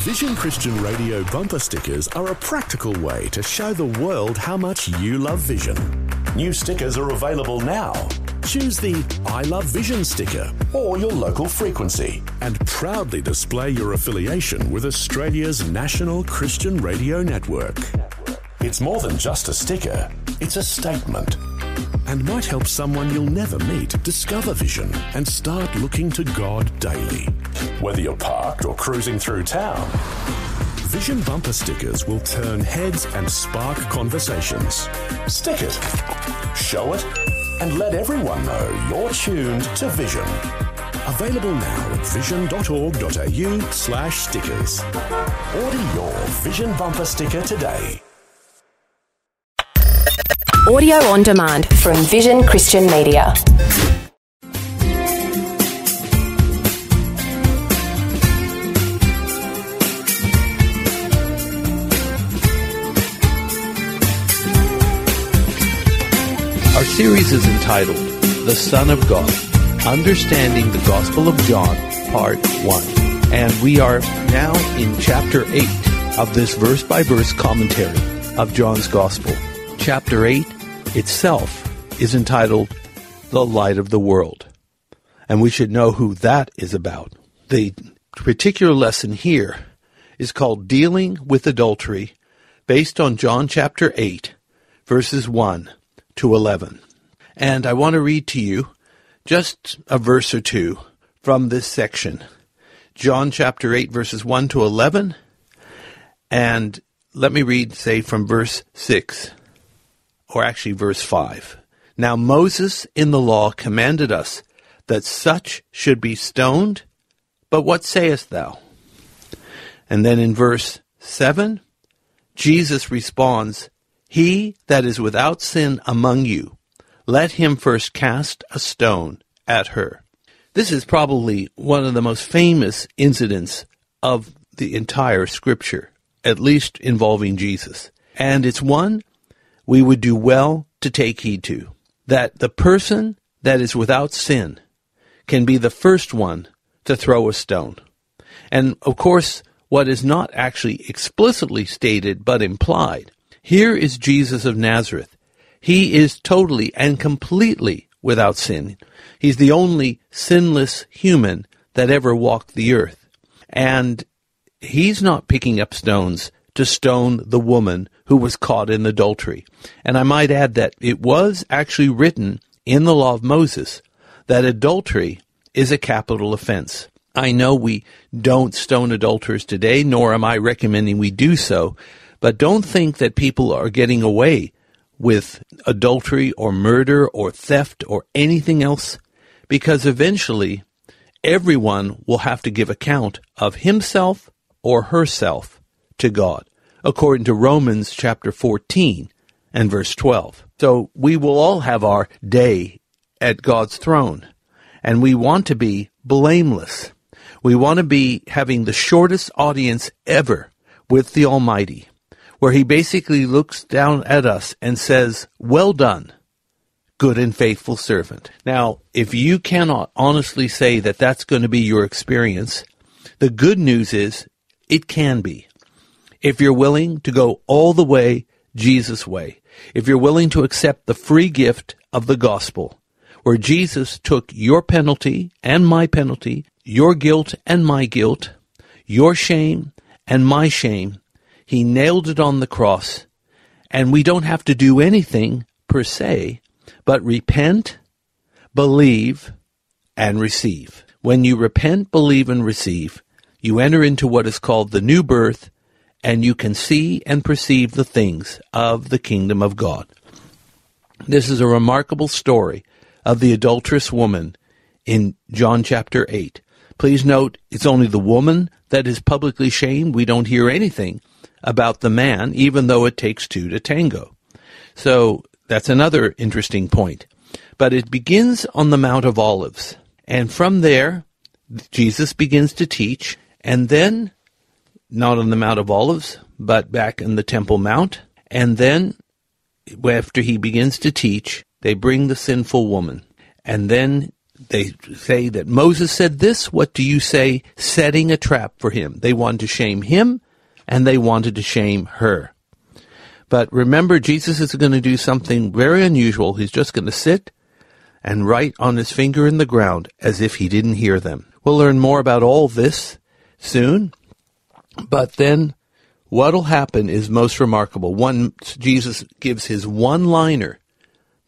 Vision Christian Radio bumper stickers are a practical way to show the world how much you love Vision. New stickers are available now. Choose the I Love Vision sticker or your local frequency and proudly display your affiliation with Australia's national Christian radio network. It's more than just a sticker, it's a statement and might help someone you'll never meet discover vision and start looking to God daily. Whether you're parked or cruising through town, Vision bumper stickers will turn heads and spark conversations. Stick it, show it, and let everyone know you're tuned to Vision. Available now at vision.org.au slash stickers. Order your Vision bumper sticker today. Audio on demand from Vision Christian Media. Our series is entitled The Son of God Understanding the Gospel of John, Part 1. And we are now in chapter 8 of this verse by verse commentary of John's Gospel. Chapter 8 itself is entitled The Light of the World. And we should know who that is about. The particular lesson here is called Dealing with Adultery, based on John chapter 8, verses 1 to 11. And I want to read to you just a verse or two from this section. John chapter 8, verses 1 to 11. And let me read, say, from verse 6, or actually verse 5. Now Moses in the law commanded us that such should be stoned, but what sayest thou? And then in verse 7, Jesus responds, he that is without sin among you, let him first cast a stone at her. This is probably one of the most famous incidents of the entire scripture, at least involving Jesus. And it's one we would do well to take heed to. That the person that is without sin can be the first one to throw a stone. And of course, what is not actually explicitly stated but implied here is Jesus of Nazareth. He is totally and completely without sin. He's the only sinless human that ever walked the earth. And he's not picking up stones to stone the woman who was caught in adultery. And I might add that it was actually written in the law of Moses that adultery is a capital offense. I know we don't stone adulterers today, nor am I recommending we do so, but don't think that people are getting away with adultery or murder or theft or anything else, because eventually everyone will have to give account of himself or herself to God, according to Romans chapter 14 and verse 12. So we will all have our day at God's throne, and we want to be blameless. We want to be having the shortest audience ever with the Almighty where he basically looks down at us and says, Well done, good and faithful servant. Now, if you cannot honestly say that that's going to be your experience, the good news is it can be. If you're willing to go all the way Jesus' way, if you're willing to accept the free gift of the gospel, where Jesus took your penalty and my penalty, your guilt and my guilt, your shame and my shame, he nailed it on the cross, and we don't have to do anything per se, but repent, believe, and receive. When you repent, believe, and receive, you enter into what is called the new birth, and you can see and perceive the things of the kingdom of God. This is a remarkable story of the adulterous woman in John chapter 8. Please note, it's only the woman that is publicly shamed. We don't hear anything about the man, even though it takes two to tango. So that's another interesting point. But it begins on the Mount of Olives. And from there, Jesus begins to teach. And then, not on the Mount of Olives, but back in the Temple Mount. And then, after he begins to teach, they bring the sinful woman. And then they say that Moses said this. What do you say? Setting a trap for him. They wanted to shame him and they wanted to shame her. But remember, Jesus is going to do something very unusual. He's just going to sit and write on his finger in the ground as if he didn't hear them. We'll learn more about all this soon. But then what'll happen is most remarkable. One, Jesus gives his one liner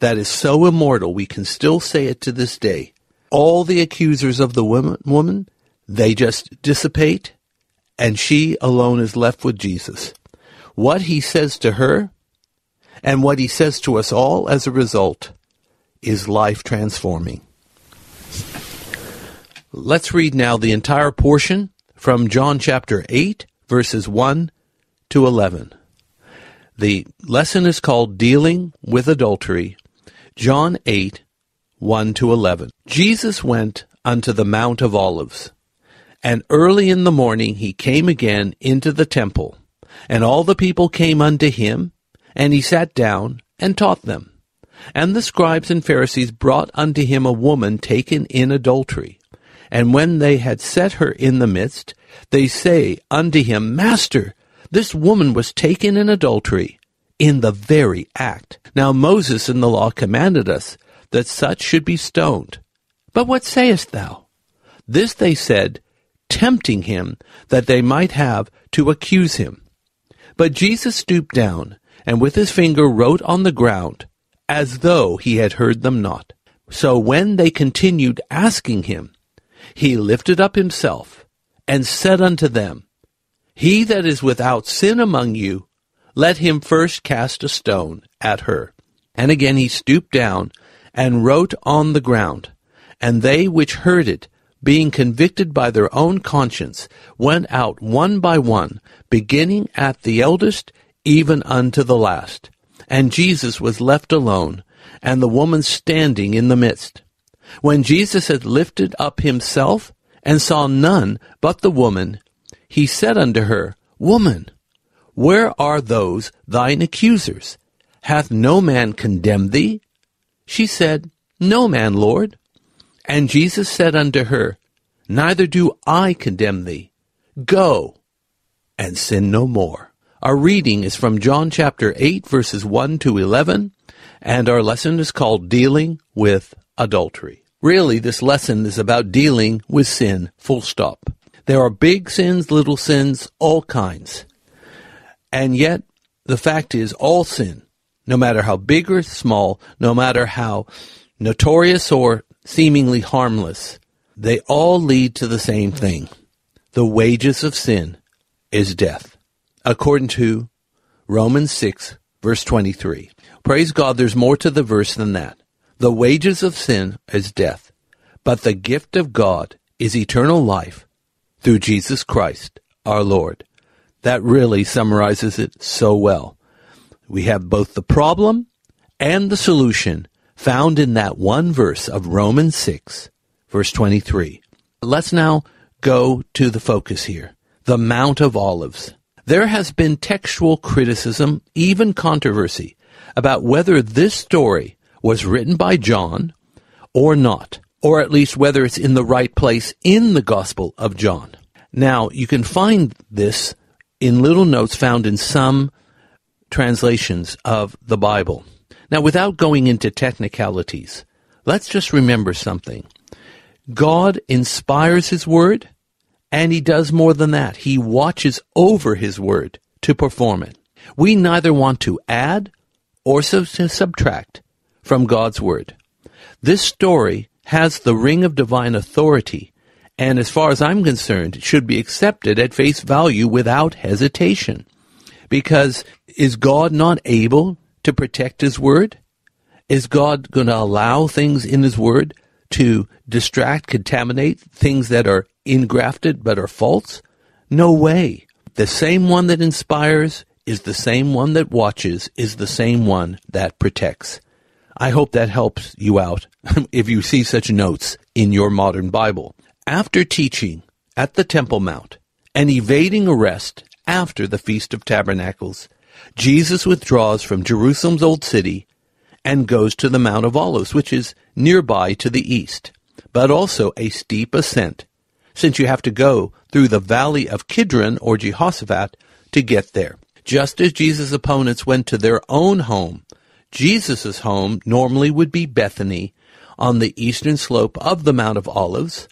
that is so immortal, we can still say it to this day. All the accusers of the woman, woman they just dissipate, and she alone is left with Jesus. What he says to her, and what he says to us all as a result, is life transforming. Let's read now the entire portion from John chapter 8, verses 1 to 11. The lesson is called Dealing with Adultery John 8, 1 to 11. Jesus went unto the Mount of Olives, and early in the morning he came again into the temple, and all the people came unto him, and he sat down and taught them. And the scribes and Pharisees brought unto him a woman taken in adultery. And when they had set her in the midst, they say unto him, Master, this woman was taken in adultery in the very act. Now Moses in the law commanded us that such should be stoned. But what sayest thou? This they said, tempting him that they might have to accuse him. But Jesus stooped down and with his finger wrote on the ground as though he had heard them not. So when they continued asking him, he lifted up himself and said unto them, He that is without sin among you, let him first cast a stone at her. And again he stooped down and wrote on the ground. And they which heard it, being convicted by their own conscience, went out one by one, beginning at the eldest, even unto the last. And Jesus was left alone, and the woman standing in the midst. When Jesus had lifted up himself, and saw none but the woman, he said unto her, Woman, where are those thine accusers? Hath no man condemned thee? She said, No man, Lord. And Jesus said unto her, Neither do I condemn thee. Go and sin no more. Our reading is from John chapter 8, verses 1 to 11, and our lesson is called Dealing with Adultery. Really, this lesson is about dealing with sin, full stop. There are big sins, little sins, all kinds. And yet, the fact is, all sin, no matter how big or small, no matter how notorious or seemingly harmless, they all lead to the same thing. The wages of sin is death, according to Romans 6, verse 23. Praise God, there's more to the verse than that. The wages of sin is death, but the gift of God is eternal life through Jesus Christ, our Lord. That really summarizes it so well. We have both the problem and the solution found in that one verse of Romans 6, verse 23. Let's now go to the focus here the Mount of Olives. There has been textual criticism, even controversy, about whether this story was written by John or not, or at least whether it's in the right place in the Gospel of John. Now, you can find this in little notes found in some translations of the Bible. Now, without going into technicalities, let's just remember something. God inspires His Word, and He does more than that. He watches over His Word to perform it. We neither want to add or sub- subtract from God's Word. This story has the ring of divine authority and as far as I'm concerned, it should be accepted at face value without hesitation. Because is God not able to protect His Word? Is God going to allow things in His Word to distract, contaminate things that are ingrafted but are false? No way. The same one that inspires is the same one that watches, is the same one that protects. I hope that helps you out if you see such notes in your modern Bible. After teaching at the Temple Mount and evading arrest after the Feast of Tabernacles, Jesus withdraws from Jerusalem's old city and goes to the Mount of Olives, which is nearby to the east. but also a steep ascent, since you have to go through the valley of Kidron or Jehoshaphat to get there. Just as Jesus' opponents went to their own home, Jesus' home normally would be Bethany on the eastern slope of the Mount of Olives.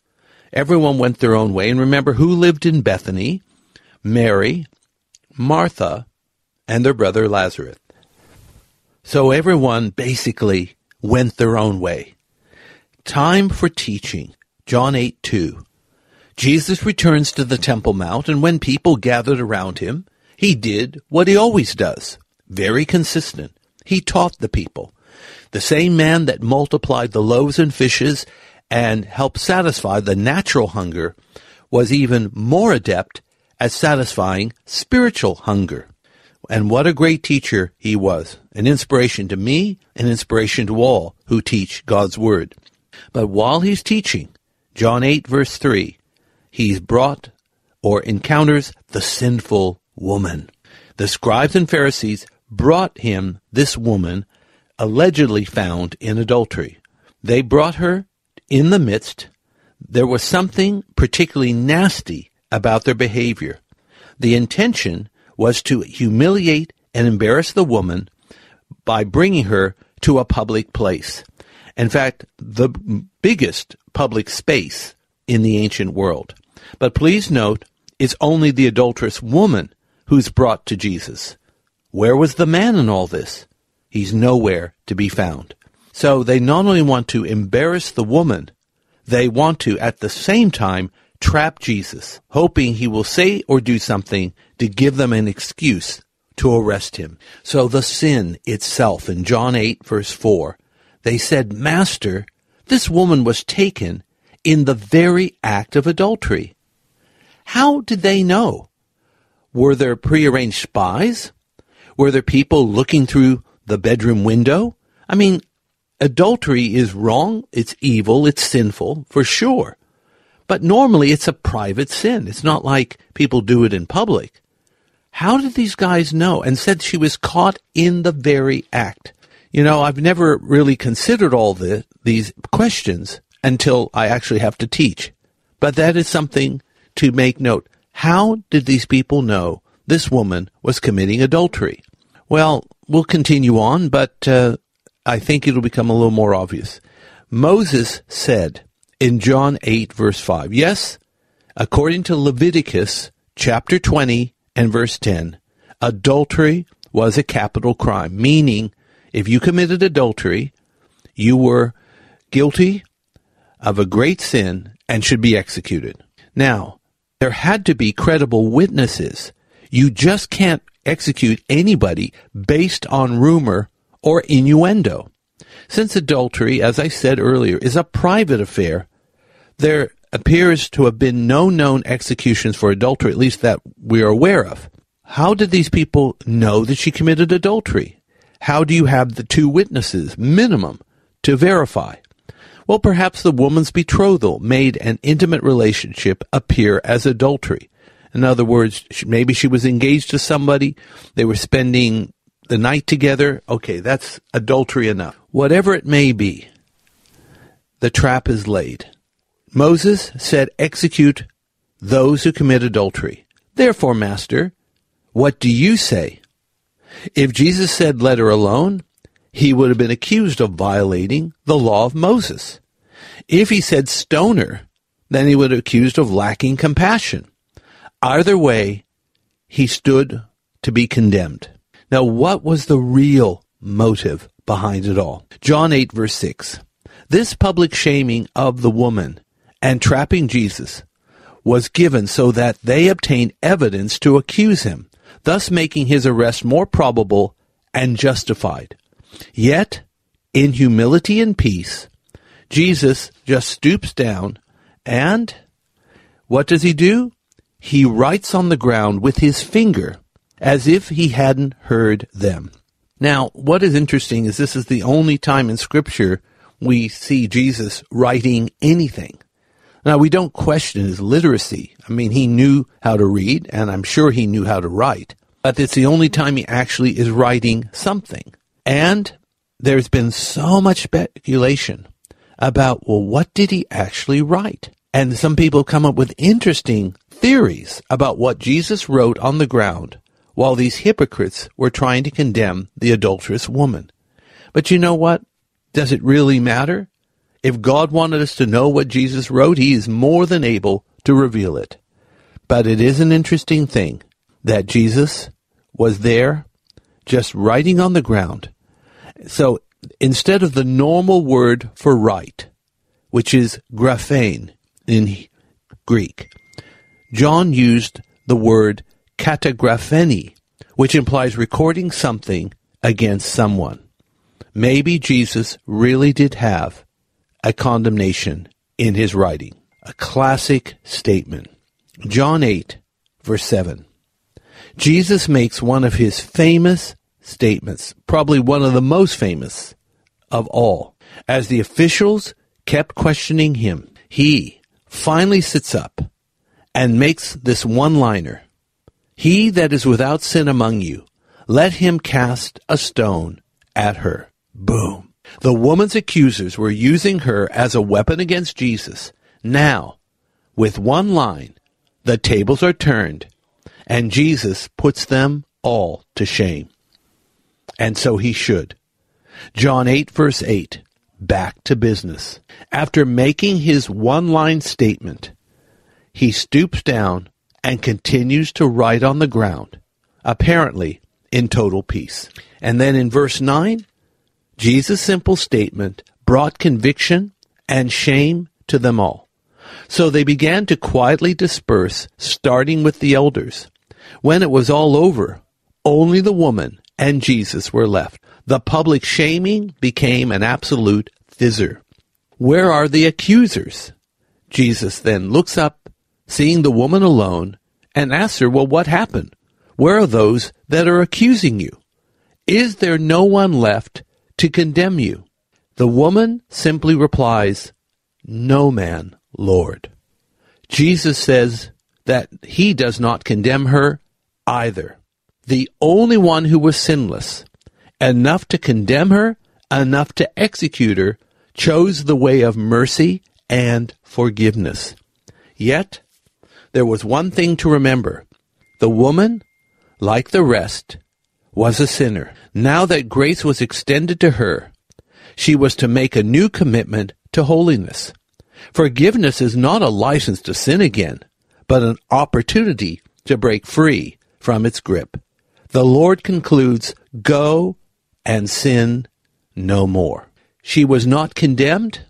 Everyone went their own way. And remember who lived in Bethany? Mary, Martha, and their brother Lazarus. So everyone basically went their own way. Time for teaching. John 8 2. Jesus returns to the Temple Mount, and when people gathered around him, he did what he always does. Very consistent. He taught the people. The same man that multiplied the loaves and fishes and helped satisfy the natural hunger was even more adept at satisfying spiritual hunger. And what a great teacher he was. An inspiration to me, an inspiration to all who teach God's Word. But while he's teaching, John 8 verse 3, he's brought or encounters the sinful woman. The scribes and Pharisees brought him this woman allegedly found in adultery. They brought her in the midst. There was something particularly nasty about their behavior. The intention was to humiliate and embarrass the woman by bringing her to a public place. In fact, the biggest public space in the ancient world. But please note, it's only the adulterous woman who's brought to Jesus. Where was the man in all this? He's nowhere to be found. So they not only want to embarrass the woman, they want to, at the same time, trap Jesus, hoping he will say or do something to give them an excuse to arrest him. So the sin itself in John 8 verse 4, they said, Master, this woman was taken in the very act of adultery. How did they know? Were there prearranged spies? Were there people looking through the bedroom window? I mean, adultery is wrong, it's evil, it's sinful, for sure. But normally it's a private sin. It's not like people do it in public. How did these guys know? And said she was caught in the very act. You know, I've never really considered all the, these questions until I actually have to teach. But that is something to make note. How did these people know this woman was committing adultery? Well, we'll continue on, but uh, I think it'll become a little more obvious. Moses said in John 8, verse 5, yes, according to Leviticus chapter 20 and verse 10, adultery was a capital crime, meaning if you committed adultery, you were guilty of a great sin and should be executed. Now, there had to be credible witnesses. You just can't execute anybody based on rumor or innuendo. Since adultery, as I said earlier, is a private affair, there appears to have been no known executions for adultery, at least that we are aware of. How did these people know that she committed adultery? How do you have the two witnesses, minimum, to verify? Well, perhaps the woman's betrothal made an intimate relationship appear as adultery. In other words, maybe she was engaged to somebody, they were spending the night together. Okay, that's adultery enough. Whatever it may be, the trap is laid. Moses said, Execute those who commit adultery. Therefore, Master, what do you say? If Jesus said, Let her alone, he would have been accused of violating the law of Moses. If he said, Stone her, then he would have accused of lacking compassion. Either way, he stood to be condemned. Now, what was the real motive behind it all? John 8, verse 6. This public shaming of the woman and trapping Jesus was given so that they obtained evidence to accuse him, thus making his arrest more probable and justified. Yet, in humility and peace, Jesus just stoops down and what does he do? He writes on the ground with his finger as if he hadn't heard them. Now, what is interesting is this is the only time in Scripture we see Jesus writing anything. Now, we don't question his literacy. I mean, he knew how to read, and I'm sure he knew how to write. But it's the only time he actually is writing something. And there's been so much speculation about, well, what did he actually write? And some people come up with interesting theories about what Jesus wrote on the ground while these hypocrites were trying to condemn the adulterous woman. But you know what? Does it really matter? If God wanted us to know what Jesus wrote, he is more than able to reveal it. But it is an interesting thing that Jesus was there just writing on the ground. So instead of the normal word for write, which is graphein in Greek, John used the word katagrapheni, which implies recording something against someone. Maybe Jesus really did have a condemnation in his writing. A classic statement. John 8, verse 7. Jesus makes one of his famous statements, probably one of the most famous of all. As the officials kept questioning him, he finally sits up and makes this one liner He that is without sin among you, let him cast a stone at her. Boom. The woman's accusers were using her as a weapon against Jesus. Now, with one line, the tables are turned, and Jesus puts them all to shame. And so he should. John 8, verse 8. Back to business. After making his one line statement, he stoops down and continues to write on the ground, apparently in total peace. And then in verse 9, Jesus' simple statement brought conviction and shame to them all. So they began to quietly disperse, starting with the elders. When it was all over, only the woman and Jesus were left. The public shaming became an absolute fizzer. Where are the accusers? Jesus then looks up, seeing the woman alone, and asks her, Well, what happened? Where are those that are accusing you? Is there no one left to condemn you? The woman simply replies, No man, Lord. Jesus says that he does not condemn her either. The only one who was sinless, enough to condemn her, enough to execute her, chose the way of mercy and forgiveness. Yet, there was one thing to remember. The woman, like the rest, was a sinner. Now that grace was extended to her, she was to make a new commitment to holiness. Forgiveness is not a license to sin again, but an opportunity to break free from its grip. The Lord concludes, Go and sin no more. She was not condemned,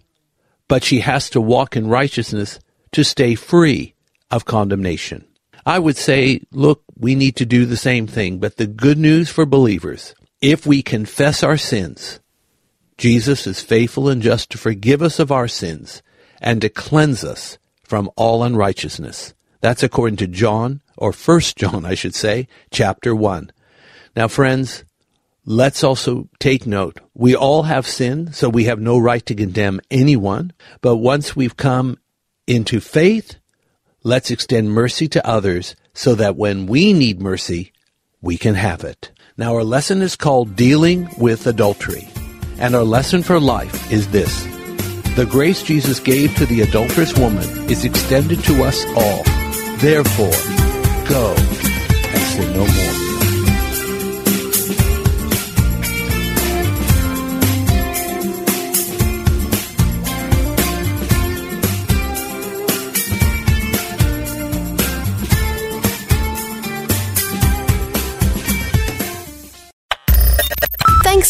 but she has to walk in righteousness to stay free of condemnation. I would say, look, we need to do the same thing, but the good news for believers if we confess our sins, Jesus is faithful and just to forgive us of our sins and to cleanse us from all unrighteousness. That's according to John, or First John, I should say, chapter 1. Now, friends, let's also take note. We all have sin, so we have no right to condemn anyone. But once we've come into faith, let's extend mercy to others so that when we need mercy, we can have it. Now, our lesson is called Dealing with Adultery. And our lesson for life is this The grace Jesus gave to the adulterous woman is extended to us all. Therefore, go and sin no more.